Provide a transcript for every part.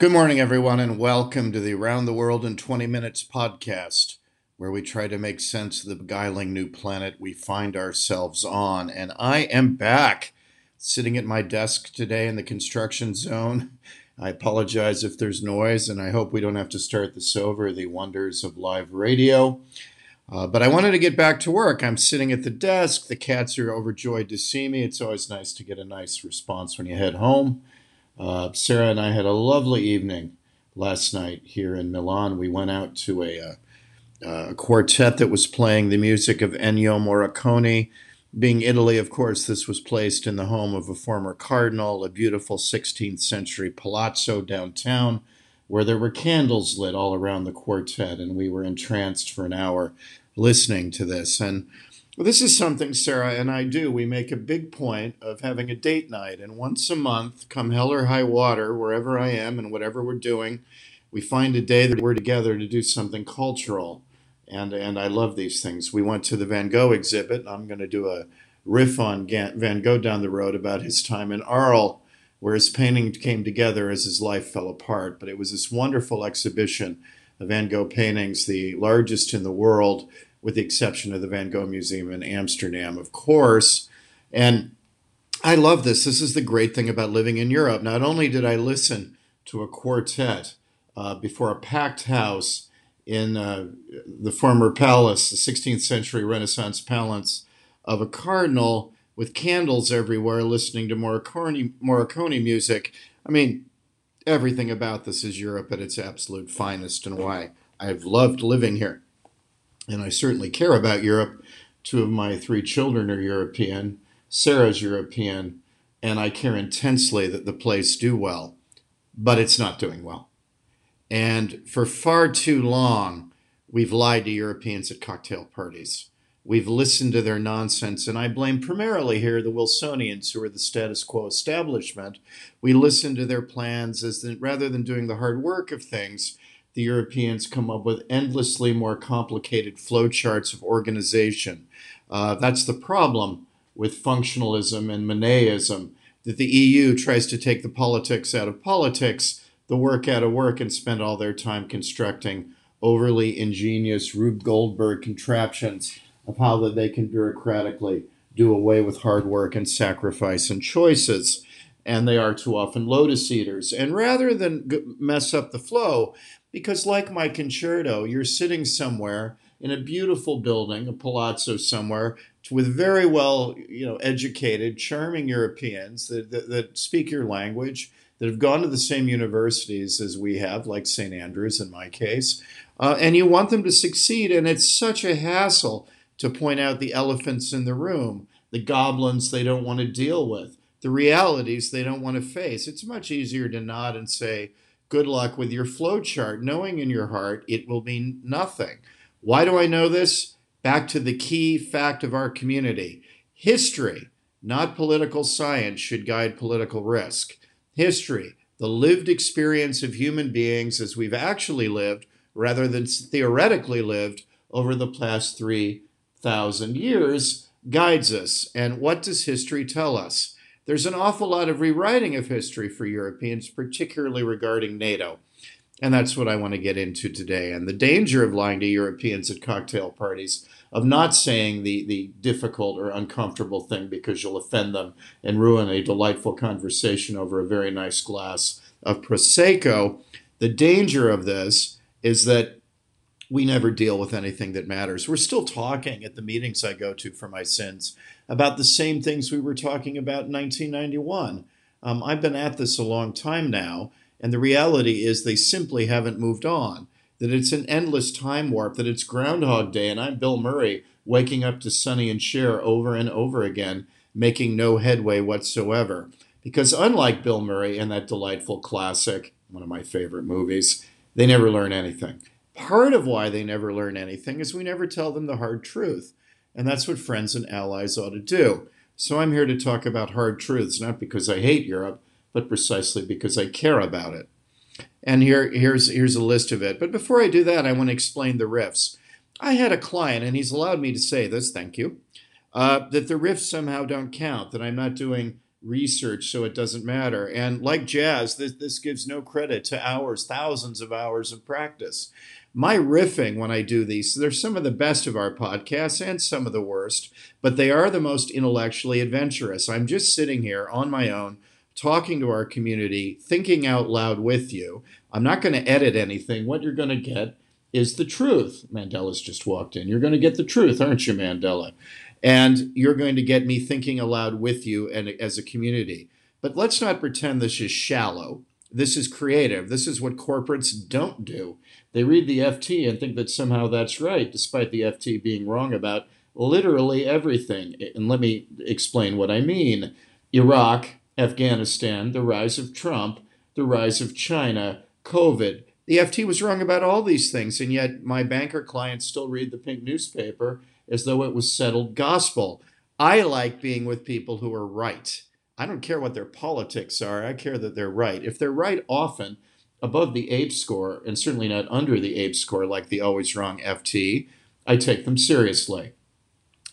Good morning, everyone, and welcome to the Around the World in 20 Minutes podcast, where we try to make sense of the beguiling new planet we find ourselves on. And I am back, sitting at my desk today in the construction zone. I apologize if there's noise, and I hope we don't have to start this over the wonders of live radio. Uh, but I wanted to get back to work. I'm sitting at the desk. The cats are overjoyed to see me. It's always nice to get a nice response when you head home. Uh, Sarah and I had a lovely evening last night here in Milan. We went out to a, uh, a quartet that was playing the music of Ennio Morricone. Being Italy, of course, this was placed in the home of a former cardinal, a beautiful 16th century palazzo downtown where there were candles lit all around the quartet, and we were entranced for an hour listening to this. And well, this is something Sarah and I do. We make a big point of having a date night, and once a month, come hell or high water, wherever I am and whatever we're doing, we find a day that we're together to do something cultural. And, and I love these things. We went to the Van Gogh exhibit. I'm going to do a riff on Van Gogh down the road about his time in Arles, where his painting came together as his life fell apart. But it was this wonderful exhibition of Van Gogh paintings, the largest in the world, with the exception of the Van Gogh Museum in Amsterdam, of course. And I love this. This is the great thing about living in Europe. Not only did I listen to a quartet uh, before a packed house in uh, the former palace, the 16th century Renaissance palace of a cardinal with candles everywhere, listening to Morricone, Morricone music. I mean, everything about this is Europe at its absolute finest, and why I've loved living here and I certainly care about Europe. Two of my three children are European. Sarah's European, and I care intensely that the place do well, but it's not doing well. And for far too long, we've lied to Europeans at cocktail parties. We've listened to their nonsense, and I blame primarily here the Wilsonians, who are the status quo establishment. We listen to their plans as the, rather than doing the hard work of things the Europeans come up with endlessly more complicated flowcharts of organization. Uh, that's the problem with functionalism and Monnetism, that the EU tries to take the politics out of politics, the work out of work, and spend all their time constructing overly ingenious Rube Goldberg contraptions of how that they can bureaucratically do away with hard work and sacrifice and choices. And they are too often lotus eaters. And rather than mess up the flow, because, like my concerto, you're sitting somewhere in a beautiful building, a palazzo somewhere, with very well, you know, educated, charming Europeans that, that, that speak your language, that have gone to the same universities as we have, like St. Andrews in my case, uh, and you want them to succeed. And it's such a hassle to point out the elephants in the room, the goblins they don't want to deal with, the realities they don't want to face. It's much easier to nod and say, good luck with your flow chart, knowing in your heart it will mean nothing. Why do I know this? Back to the key fact of our community history, not political science, should guide political risk. History, the lived experience of human beings as we've actually lived rather than theoretically lived over the past 3,000 years, guides us. And what does history tell us? There's an awful lot of rewriting of history for Europeans, particularly regarding NATO. And that's what I want to get into today. And the danger of lying to Europeans at cocktail parties, of not saying the, the difficult or uncomfortable thing because you'll offend them and ruin a delightful conversation over a very nice glass of Prosecco. The danger of this is that we never deal with anything that matters. We're still talking at the meetings I go to for my sins about the same things we were talking about in 1991. Um, I've been at this a long time now, and the reality is they simply haven't moved on. That it's an endless time warp, that it's Groundhog Day, and I'm Bill Murray waking up to Sonny and Cher over and over again, making no headway whatsoever. Because unlike Bill Murray and that delightful classic, one of my favorite movies, they never learn anything. Part of why they never learn anything is we never tell them the hard truth. And that's what friends and allies ought to do. So I'm here to talk about hard truths, not because I hate Europe, but precisely because I care about it. And here, here's, here's a list of it. But before I do that, I want to explain the riffs. I had a client, and he's allowed me to say this, thank you, uh, that the riffs somehow don't count, that I'm not doing research so it doesn't matter. And like jazz, this, this gives no credit to hours, thousands of hours of practice. My riffing when I do these, they're some of the best of our podcasts and some of the worst, but they are the most intellectually adventurous. I'm just sitting here on my own, talking to our community, thinking out loud with you. I'm not going to edit anything. What you're going to get is the truth. Mandela's just walked in. You're going to get the truth, aren't you, Mandela? And you're going to get me thinking aloud with you and as a community. But let's not pretend this is shallow. This is creative. This is what corporates don't do. They read the FT and think that somehow that's right, despite the FT being wrong about literally everything. And let me explain what I mean Iraq, Afghanistan, the rise of Trump, the rise of China, COVID. The FT was wrong about all these things, and yet my banker clients still read the pink newspaper as though it was settled gospel. I like being with people who are right. I don't care what their politics are, I care that they're right. If they're right often, above the APE score, and certainly not under the APE score like the always wrong FT, I take them seriously.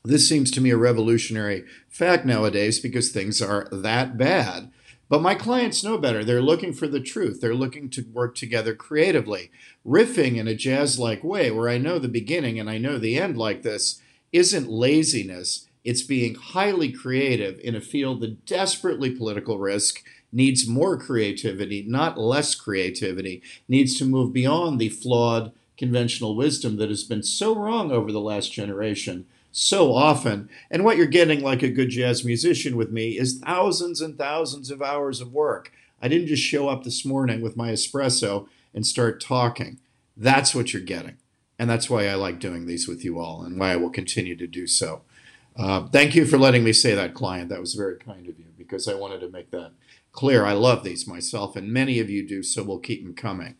This seems to me a revolutionary fact nowadays because things are that bad. But my clients know better. They're looking for the truth. They're looking to work together creatively. Riffing in a jazz like way, where I know the beginning and I know the end like this, isn't laziness, it's being highly creative in a field that desperately political risk needs more creativity, not less creativity, needs to move beyond the flawed conventional wisdom that has been so wrong over the last generation so often. And what you're getting, like a good jazz musician with me, is thousands and thousands of hours of work. I didn't just show up this morning with my espresso and start talking. That's what you're getting. And that's why I like doing these with you all and why I will continue to do so. Uh, thank you for letting me say that, client. That was very kind of you because I wanted to make that clear. I love these myself, and many of you do, so we'll keep them coming.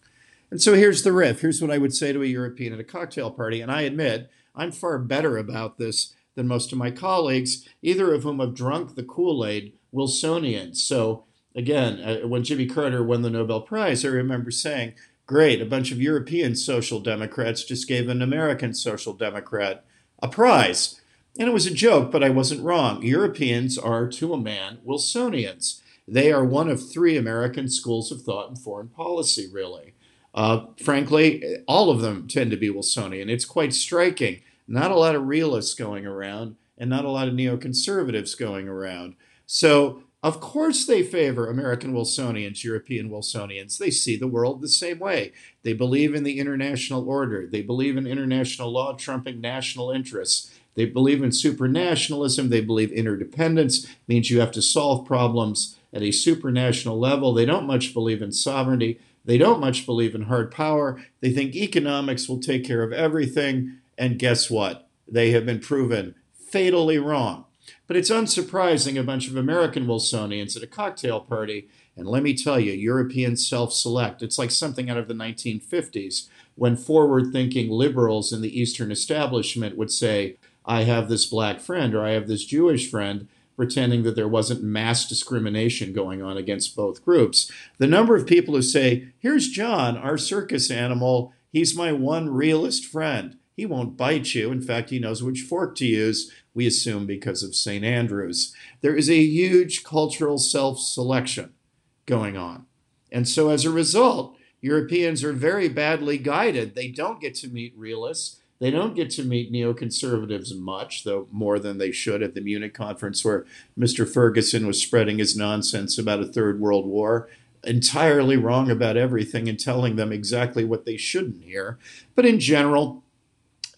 And so here's the riff. Here's what I would say to a European at a cocktail party. And I admit I'm far better about this than most of my colleagues, either of whom have drunk the Kool Aid Wilsonian. So, again, uh, when Jimmy Carter won the Nobel Prize, I remember saying, Great, a bunch of European social democrats just gave an American social democrat a prize. And it was a joke, but I wasn't wrong. Europeans are, to a man, Wilsonians. They are one of three American schools of thought in foreign policy, really. Uh, frankly, all of them tend to be Wilsonian. It's quite striking. Not a lot of realists going around, and not a lot of neoconservatives going around. So of course, they favor American Wilsonians, European Wilsonians. They see the world the same way. They believe in the international order. They believe in international law trumping national interests. They believe in supranationalism. They believe interdependence means you have to solve problems at a supranational level. They don't much believe in sovereignty. They don't much believe in hard power. They think economics will take care of everything. And guess what? They have been proven fatally wrong. But it's unsurprising a bunch of American Wilsonians at a cocktail party, and let me tell you, Europeans self select. It's like something out of the 1950s when forward thinking liberals in the Eastern establishment would say, I have this black friend or I have this Jewish friend, pretending that there wasn't mass discrimination going on against both groups. The number of people who say, Here's John, our circus animal, he's my one realist friend. He won't bite you. In fact, he knows which fork to use we assume because of St. Andrews. There is a huge cultural self selection going on. And so as a result, Europeans are very badly guided. They don't get to meet realists. They don't get to meet neoconservatives much, though more than they should at the Munich conference, where Mr. Ferguson was spreading his nonsense about a third world war, entirely wrong about everything and telling them exactly what they shouldn't hear. But in general,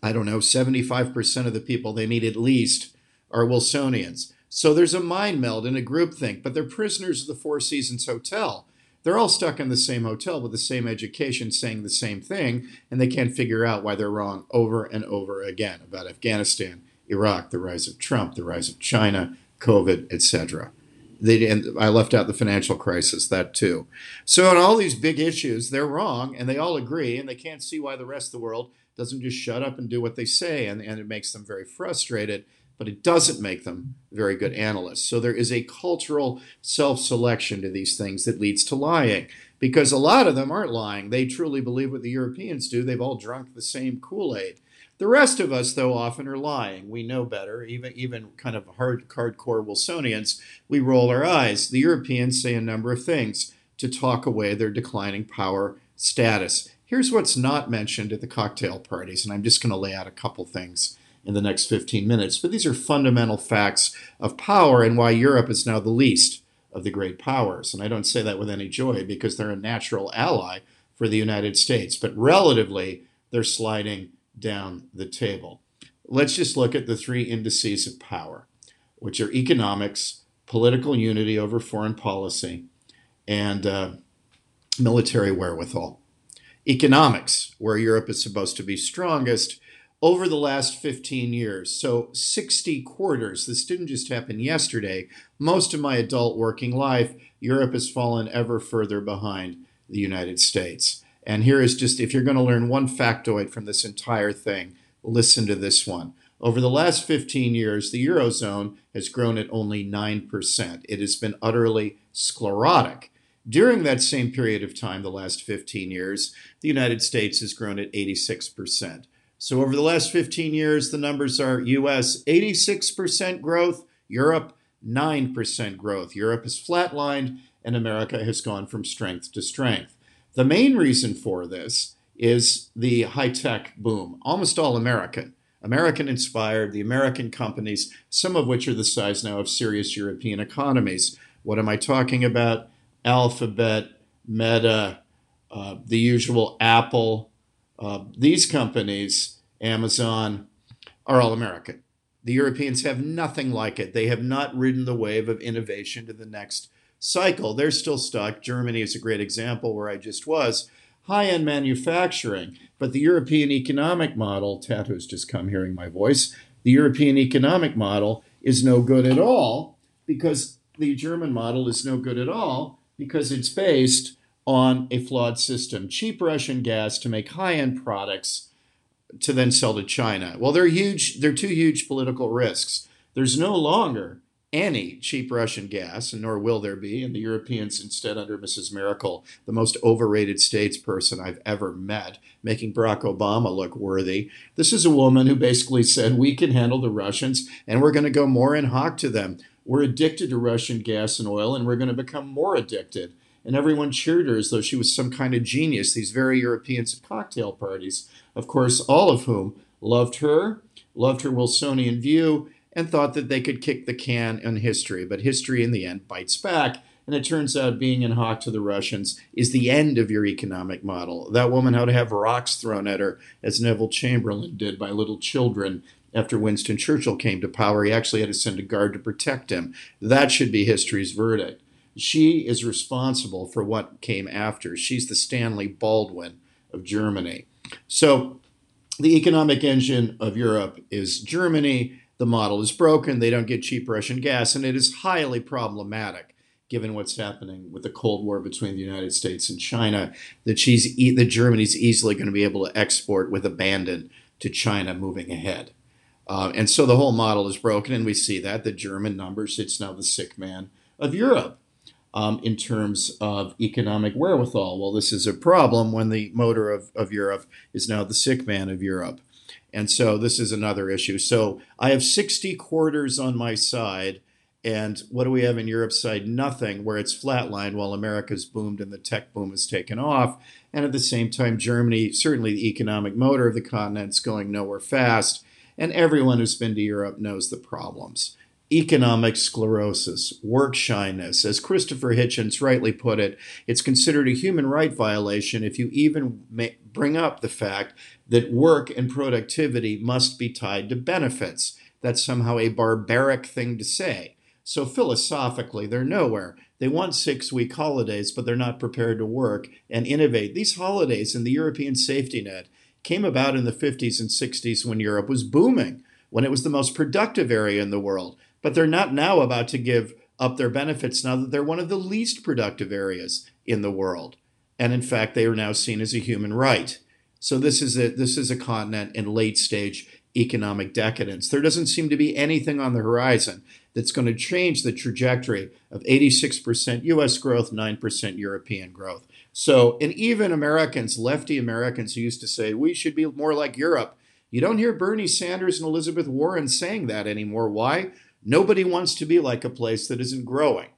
I don't know, 75% of the people they meet at least are Wilsonians. So there's a mind meld and a groupthink, but they're prisoners of the Four Seasons Hotel. They're all stuck in the same hotel with the same education saying the same thing, and they can't figure out why they're wrong over and over again about Afghanistan, Iraq, the rise of Trump, the rise of China, COVID, etc. They and I left out the financial crisis, that too. So on all these big issues, they're wrong, and they all agree, and they can't see why the rest of the world doesn't just shut up and do what they say, and, and it makes them very frustrated, but it doesn't make them very good analysts. So there is a cultural self selection to these things that leads to lying because a lot of them aren't lying. They truly believe what the Europeans do. They've all drunk the same Kool Aid. The rest of us, though, often are lying. We know better. Even even kind of hard hardcore Wilsonians, we roll our eyes. The Europeans say a number of things to talk away their declining power status. Here's what's not mentioned at the cocktail parties, and I'm just going to lay out a couple things in the next 15 minutes. But these are fundamental facts of power and why Europe is now the least of the great powers. And I don't say that with any joy because they're a natural ally for the United States, but relatively, they're sliding down the table. Let's just look at the three indices of power, which are economics, political unity over foreign policy, and uh, military wherewithal. Economics, where Europe is supposed to be strongest, over the last 15 years. So 60 quarters. This didn't just happen yesterday. Most of my adult working life, Europe has fallen ever further behind the United States. And here is just if you're going to learn one factoid from this entire thing, listen to this one. Over the last 15 years, the Eurozone has grown at only 9%. It has been utterly sclerotic. During that same period of time, the last 15 years, the United States has grown at 86%. So over the last 15 years, the numbers are US 86% growth, Europe 9% growth. Europe has flatlined, and America has gone from strength to strength. The main reason for this is the high tech boom, almost all American. American inspired, the American companies, some of which are the size now of serious European economies. What am I talking about? Alphabet, Meta, uh, the usual Apple, uh, these companies, Amazon, are all American. The Europeans have nothing like it. They have not ridden the wave of innovation to the next cycle. They're still stuck. Germany is a great example where I just was. High end manufacturing. But the European economic model, Tato's just come hearing my voice, the European economic model is no good at all because the German model is no good at all because it's based on a flawed system. Cheap Russian gas to make high end products to then sell to China. Well, they're huge, they're two huge political risks. There's no longer any cheap Russian gas, and nor will there be. And the Europeans, instead, under Mrs. Merkel, the most overrated statesperson I've ever met, making Barack Obama look worthy. This is a woman who basically said, We can handle the Russians, and we're going to go more in hock to them. We're addicted to Russian gas and oil, and we're going to become more addicted and everyone cheered her as though she was some kind of genius, these very Europeans at cocktail parties, of course, all of whom loved her, loved her Wilsonian view, and thought that they could kick the can on history. But history, in the end, bites back. And it turns out being in hock to the Russians is the end of your economic model. That woman had to have rocks thrown at her, as Neville Chamberlain did by little children after Winston Churchill came to power. He actually had to send a guard to protect him. That should be history's verdict. She is responsible for what came after. She's the Stanley Baldwin of Germany. So the economic engine of Europe is Germany. The model is broken. They don't get cheap Russian gas, and it is highly problematic given what's happening with the Cold War between the United States and China, that she's that Germany's easily going to be able to export with abandon to China moving ahead. Uh, and so the whole model is broken, and we see that the German numbers. It's now the sick man of Europe um, in terms of economic wherewithal. Well, this is a problem when the motor of, of Europe is now the sick man of Europe. And so this is another issue. So I have 60 quarters on my side. And what do we have in Europe's side? Nothing, where it's flatlined while America's boomed and the tech boom has taken off. And at the same time, Germany, certainly the economic motor of the continent, is going nowhere fast. And everyone who's been to Europe knows the problems economic sclerosis, work shyness. As Christopher Hitchens rightly put it, it's considered a human right violation if you even bring up the fact that work and productivity must be tied to benefits. That's somehow a barbaric thing to say. So philosophically, they're nowhere. They want six week holidays, but they're not prepared to work and innovate. These holidays in the European safety net came about in the 50s and 60s when Europe was booming, when it was the most productive area in the world but they're not now about to give up their benefits now that they're one of the least productive areas in the world. And in fact, they are now seen as a human right. So this is a this is a continent in late stage economic decadence. There doesn't seem to be anything on the horizon that's going to change the trajectory of 86% US growth, 9% European growth. So, and even Americans, lefty Americans who used to say we should be more like Europe, You don't hear Bernie Sanders and Elizabeth Warren saying that anymore. Why? Nobody wants to be like a place that isn't growing,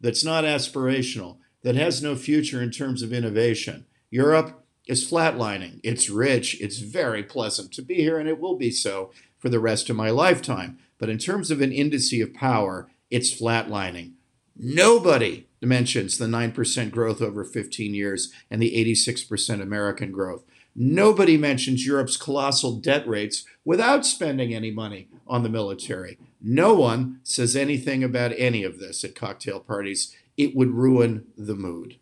that's not aspirational, that has no future in terms of innovation. Europe is flatlining. It's rich. It's very pleasant to be here, and it will be so for the rest of my lifetime. But in terms of an indice of power, it's flatlining. Nobody mentions the 9% growth over 15 years and the 86% American growth. Nobody mentions Europe's colossal debt rates without spending any money on the military. No one says anything about any of this at cocktail parties. It would ruin the mood.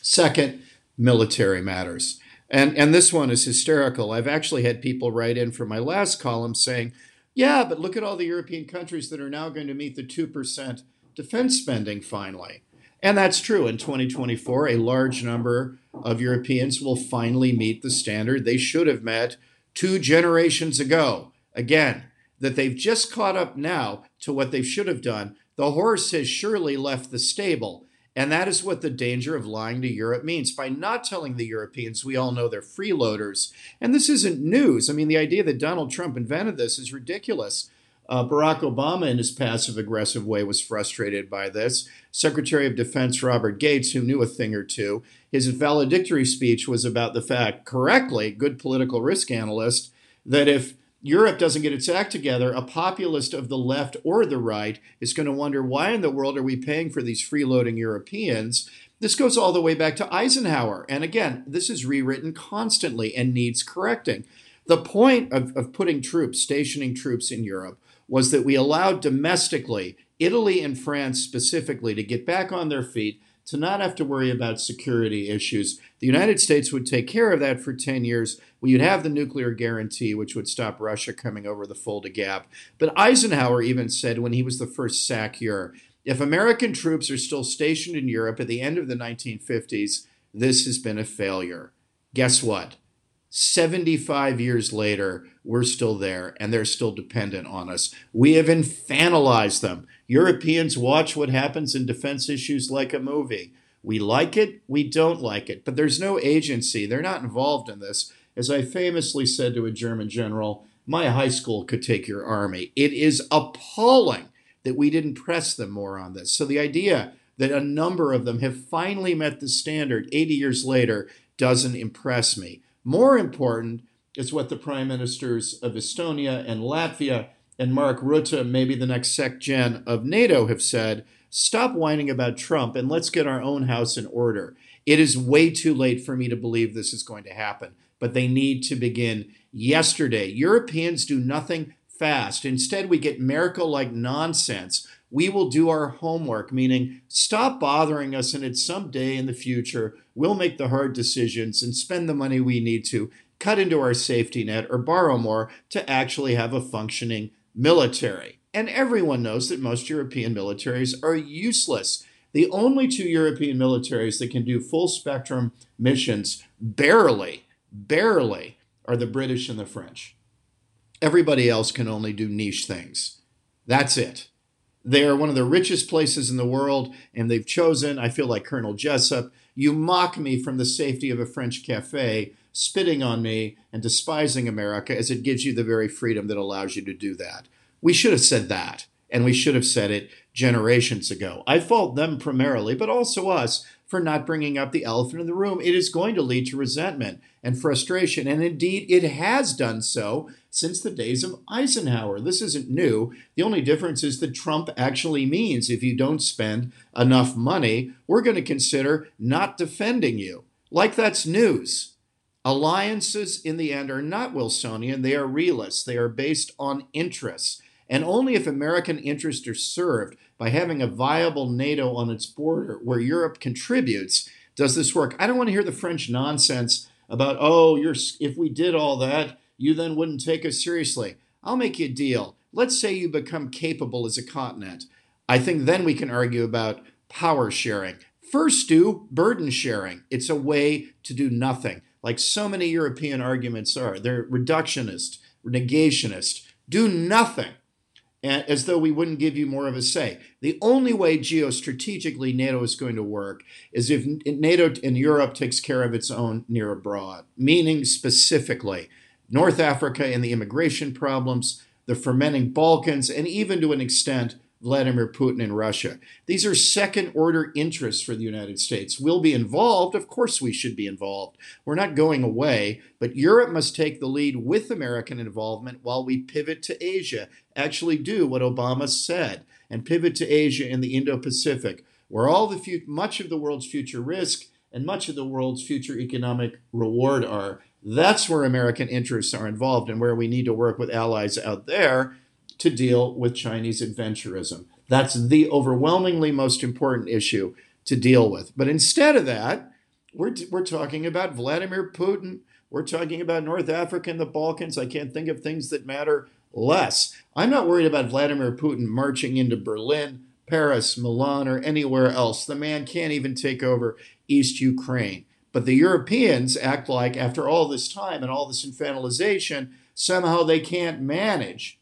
Second, military matters. And, and this one is hysterical. I've actually had people write in for my last column saying, yeah, but look at all the European countries that are now going to meet the 2% defense spending finally. And that's true. In 2024, a large number of Europeans will finally meet the standard they should have met two generations ago. Again, that they've just caught up now to what they should have done. The horse has surely left the stable. And that is what the danger of lying to Europe means. By not telling the Europeans, we all know they're freeloaders. And this isn't news. I mean, the idea that Donald Trump invented this is ridiculous. Uh, Barack Obama, in his passive aggressive way, was frustrated by this. Secretary of Defense Robert Gates, who knew a thing or two, his valedictory speech was about the fact, correctly, good political risk analyst, that if Europe doesn't get its act together, a populist of the left or the right is going to wonder why in the world are we paying for these freeloading Europeans? This goes all the way back to Eisenhower. And again, this is rewritten constantly and needs correcting. The point of, of putting troops, stationing troops in Europe, was that we allowed domestically, Italy and France specifically, to get back on their feet, to not have to worry about security issues. The United States would take care of that for 10 years. We would have the nuclear guarantee, which would stop Russia coming over the Fulda Gap. But Eisenhower even said when he was the first SACEUR, if American troops are still stationed in Europe at the end of the 1950s, this has been a failure. Guess what? 75 years later, we're still there and they're still dependent on us. We have infantilized them. Europeans watch what happens in defense issues like a movie. We like it, we don't like it, but there's no agency. They're not involved in this. As I famously said to a German general, my high school could take your army. It is appalling that we didn't press them more on this. So the idea that a number of them have finally met the standard 80 years later doesn't impress me. More important is what the prime ministers of Estonia and Latvia and Mark Rutte, maybe the next sec gen of NATO, have said stop whining about Trump and let's get our own house in order. It is way too late for me to believe this is going to happen, but they need to begin yesterday. Europeans do nothing fast. Instead, we get Merkel like nonsense. We will do our homework, meaning stop bothering us, and at some day in the future, we'll make the hard decisions and spend the money we need to, cut into our safety net, or borrow more to actually have a functioning military. And everyone knows that most European militaries are useless. The only two European militaries that can do full spectrum missions, barely, barely, are the British and the French. Everybody else can only do niche things. That's it. They are one of the richest places in the world, and they've chosen, I feel like Colonel Jessup, you mock me from the safety of a French cafe, spitting on me and despising America as it gives you the very freedom that allows you to do that. We should have said that, and we should have said it generations ago. I fault them primarily, but also us for not bringing up the elephant in the room. It is going to lead to resentment and frustration, and indeed it has done so since the days of Eisenhower. This isn't new. The only difference is that Trump actually means if you don't spend enough money, we're going to consider not defending you. Like that's news. Alliances in the end are not Wilsonian, they are realists, they are based on interests. And only if American interests are served by having a viable NATO on its border where Europe contributes does this work. I don't want to hear the French nonsense about, oh, you're, if we did all that, you then wouldn't take us seriously. I'll make you a deal. Let's say you become capable as a continent. I think then we can argue about power sharing. First, do burden sharing. It's a way to do nothing, like so many European arguments are. They're reductionist, negationist. Do nothing as though we wouldn't give you more of a say. The only way geostrategically NATO is going to work is if NATO in Europe takes care of its own near abroad, meaning specifically North Africa and the immigration problems, the fermenting Balkans, and even to an extent, Vladimir Putin in Russia. These are second order interests for the United States. We'll be involved. Of course, we should be involved. We're not going away, but Europe must take the lead with American involvement while we pivot to Asia, actually do what Obama said, and pivot to Asia and the Indo Pacific, where all the much of the world's future risk and much of the world's future economic reward are. That's where American interests are involved and where we need to work with allies out there to deal with Chinese adventurism. That's the overwhelmingly most important issue to deal with. But instead of that, we're, we're talking about Vladimir Putin. We're talking about North Africa and the Balkans. I can't think of things that matter less. I'm not worried about Vladimir Putin marching into Berlin, Paris, Milan, or anywhere else. The man can't even take over East Ukraine. But the Europeans act like, after all this time and all this infantilization, somehow they can't manage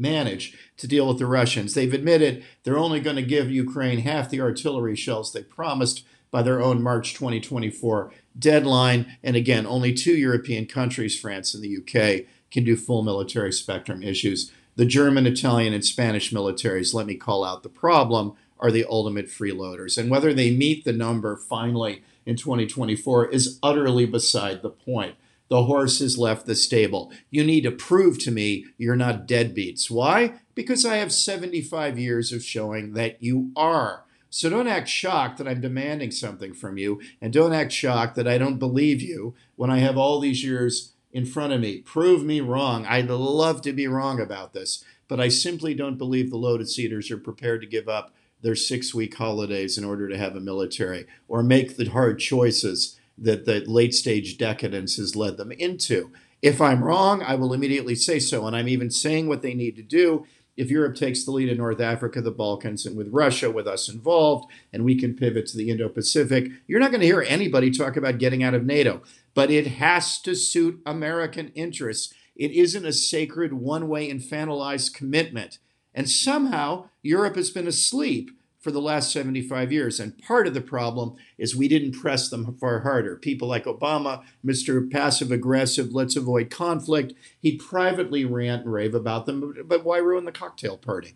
manage to deal with the Russians. They've admitted they're only going to give Ukraine half the artillery shells they promised by their own March 2024 deadline. And again, only two European countries, France and the UK, can do full military spectrum issues. The German, Italian, and Spanish militaries, let me call out the problem, are the ultimate freeloaders. And whether they meet the number finally in 2024 is utterly beside the point. The horse has left the stable. You need to prove to me you're not deadbeats. Why? Because I have 75 years of showing that you are. So don't act shocked that I'm demanding something from you, and don't act shocked that I don't believe you when I have all these years in front of me. Prove me wrong. I'd love to be wrong about this, but I simply don't believe the loaded cedars are prepared to give up their six week holidays in order to have a military or make the hard choices that the late stage decadence has led them into. If I'm wrong, I will immediately say so. And I'm even saying what they need to do. If Europe takes the lead in North Africa, the Balkans, and with Russia, with us involved, and we can pivot to the Indo Pacific, you're not going to hear anybody talk about getting out of NATO. But it has to suit American interests. It isn't a sacred, one way, infantilized commitment. And somehow Europe has been asleep for the last 75 years. And part of the problem is we didn't press them far harder. People like Obama, Mr. Passive Aggressive, let's avoid conflict. he'd privately rant and rave about them, but why ruin the cocktail party?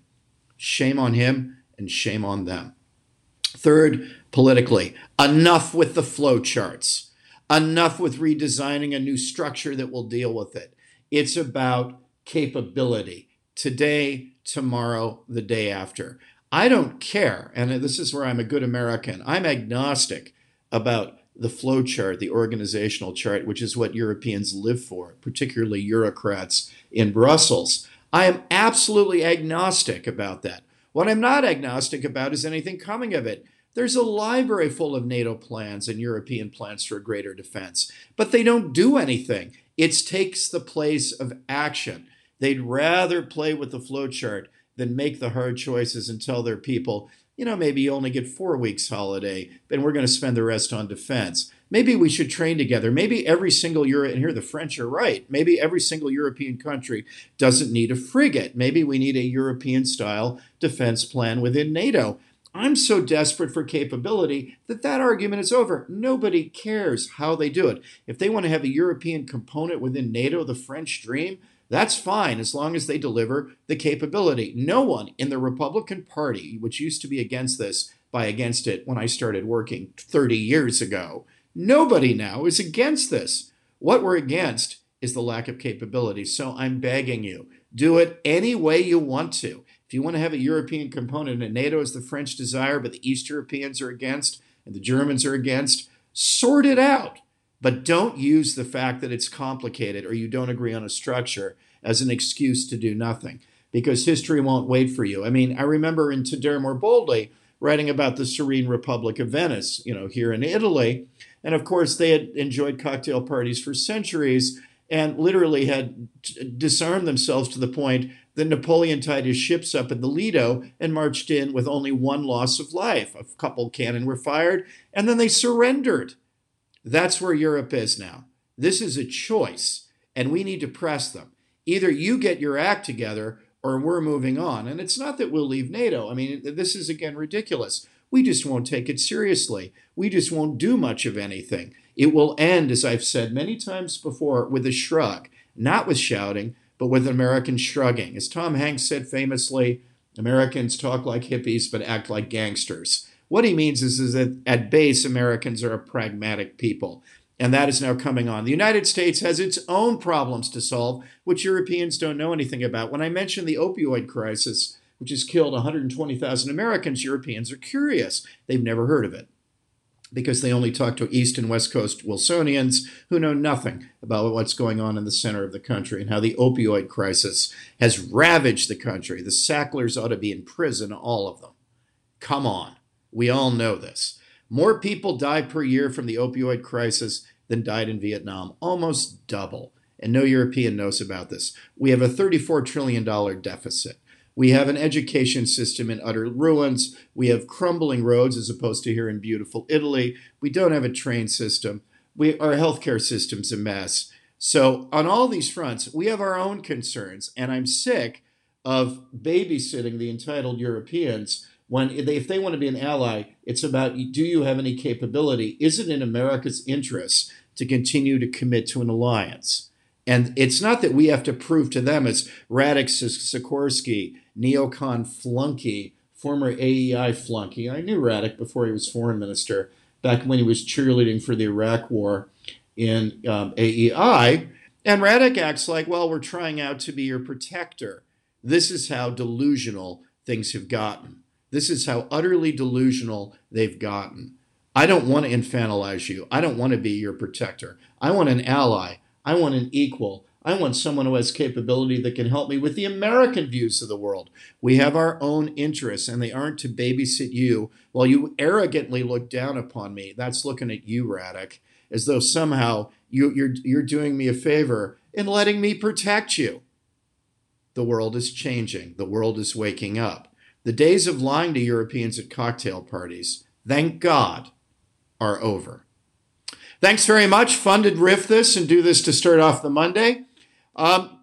Shame on him and shame on them. Third, politically, enough with the flow charts. Enough with redesigning a new structure that will deal with it. It's about capability today, tomorrow, the day after. I don't care, and this is where I'm a good American. I'm agnostic about the flow chart, the organizational chart, which is what Europeans live for, particularly bureaucrats in Brussels. I am absolutely agnostic about that. What I'm not agnostic about is anything coming of it. There's a library full of NATO plans and European plans for a greater defense, but they don't do anything. It takes the place of action. They'd rather play with the flowchart than make the hard choices and tell their people, you know, maybe you only get four weeks holiday, and we're going to spend the rest on defense. Maybe we should train together. Maybe every single Euro, and here the French are right. Maybe every single European country doesn't need a frigate. Maybe we need a European style defense plan within NATO. I'm so desperate for capability that that argument is over. Nobody cares how they do it. If they want to have a European component within NATO, the French dream, that's fine as long as they deliver the capability. No one in the Republican Party, which used to be against this, by against it when I started working 30 years ago, nobody now is against this. What we're against is the lack of capability. So I'm begging you, do it any way you want to. If you want to have a European component and NATO is the French desire, but the East Europeans are against and the Germans are against, sort it out. But don't use the fact that it's complicated or you don't agree on a structure as an excuse to do nothing because history won't wait for you. I mean, I remember in To Dare More Boldly writing about the Serene Republic of Venice, you know, here in Italy. And of course, they had enjoyed cocktail parties for centuries and literally had disarmed themselves to the point that Napoleon tied his ships up in the Lido and marched in with only one loss of life. A couple cannon were fired, and then they surrendered. That's where Europe is now. This is a choice, and we need to press them. Either you get your act together or we're moving on. And it's not that we'll leave NATO. I mean, this is again ridiculous. We just won't take it seriously. We just won't do much of anything. It will end, as I've said many times before, with a shrug. not with shouting, but with American shrugging. As Tom Hanks said famously, Americans talk like hippies but act like gangsters. What he means is, is that at base, Americans are a pragmatic people. And that is now coming on. The United States has its own problems to solve, which Europeans don't know anything about. When I mentioned the opioid crisis, which has killed 120,000 Americans, Europeans are curious. They've never heard of it because they only talk to East and West Coast Wilsonians who know nothing about what's going on in the center of the country and how the opioid crisis has ravaged the country. The Sacklers ought to be in prison, all of them. Come on. We all know this. More people die per year from the opioid crisis than died in Vietnam, almost double. And no European knows about this. We have a $34 trillion deficit. We have an education system in utter ruins. We have crumbling roads as opposed to here in beautiful Italy. We don't have a train system. We, our healthcare system's a mess. So, on all these fronts, we have our own concerns. And I'm sick of babysitting the entitled Europeans when if they want to be an ally, it's about do you have any capability? Is it in America's interest to continue to commit to an alliance? And it's not that we have to prove to them as Radek Sikorski, neocon flunky, former AEI flunky. I knew Radek before he was foreign minister, back when he was cheerleading for the Iraq war in um, AEI. And Radek acts like, well, we're trying out to be your protector. This is how delusional things have gotten. This is how utterly delusional they've gotten. I don't want to infantilize you. I don't want to be your protector. I want an ally. I want an equal. I want someone who has capability that can help me with the American views of the world. We have our own interests, and they aren't to babysit you while you arrogantly look down upon me. That's looking at you, Radek, as though somehow you, you're, you're doing me a favor in letting me protect you. The world is changing, the world is waking up. The days of lying to Europeans at cocktail parties, thank God, are over. Thanks very much. Fun to riff this and do this to start off the Monday. Um,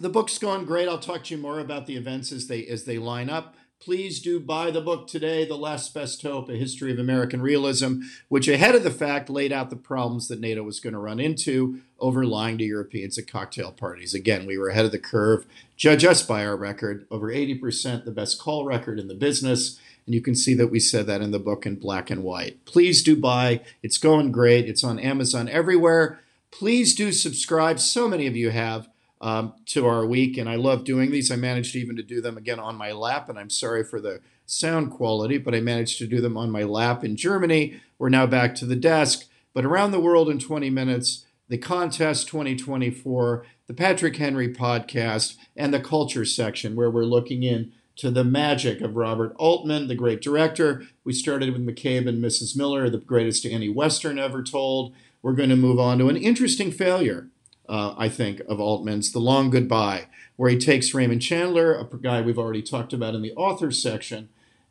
the book's going great. I'll talk to you more about the events as they as they line up please do buy the book today, The Last Best Hope, A History of American Realism, which ahead of the fact laid out the problems that NATO was going to run into over lying to Europeans at cocktail parties. Again, we were ahead of the curve. Judge us by our record, over 80% the best call record in the business. And you can see that we said that in the book in black and white. Please do buy. It's going great. It's on Amazon everywhere. Please do subscribe. So many of you have um, to our week. And I love doing these. I managed even to do them again on my lap, and I'm sorry for the sound quality, but I managed to do them on my lap in Germany. We're now back to the desk. But around the world in 20 minutes, the contest 2024, the Patrick Henry podcast, and the culture section, where we're looking in to the magic of Robert Altman, the great director. We started with McCabe and Mrs. Miller, the greatest any Western ever told. We're going to move on to an interesting failure uh, I think, of Altman's The Long Goodbye, where he takes Raymond Chandler, a guy we've already talked about in the authors section,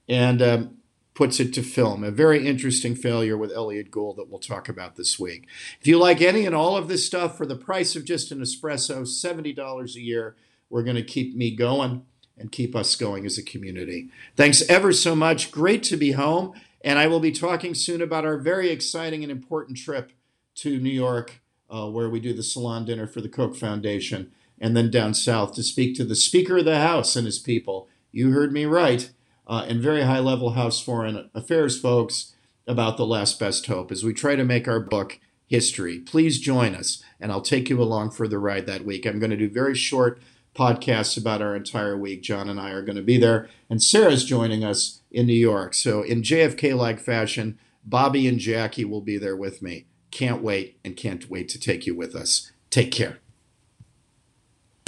and um, puts it to film. A very interesting failure with Elliott Gould that we'll talk about this week. If you like any and all of this stuff for the price of just an espresso, $70 a year, we're going to keep me going and keep us going as a community. Thanks ever so much. Great to be home. And I will be talking soon about our very exciting and important trip to New York uh, where we do the salon dinner for the Koch Foundation, and then down south to speak to the Speaker of the House and his people. You heard me right, uh, and very high level House Foreign Affairs folks about the last best hope as we try to make our book history. Please join us, and I'll take you along for the ride that week. I'm going to do very short podcasts about our entire week. John and I are going to be there, and Sarah's joining us in New York. So, in JFK like fashion, Bobby and Jackie will be there with me. Can't wait and can't wait to take you with us. Take care.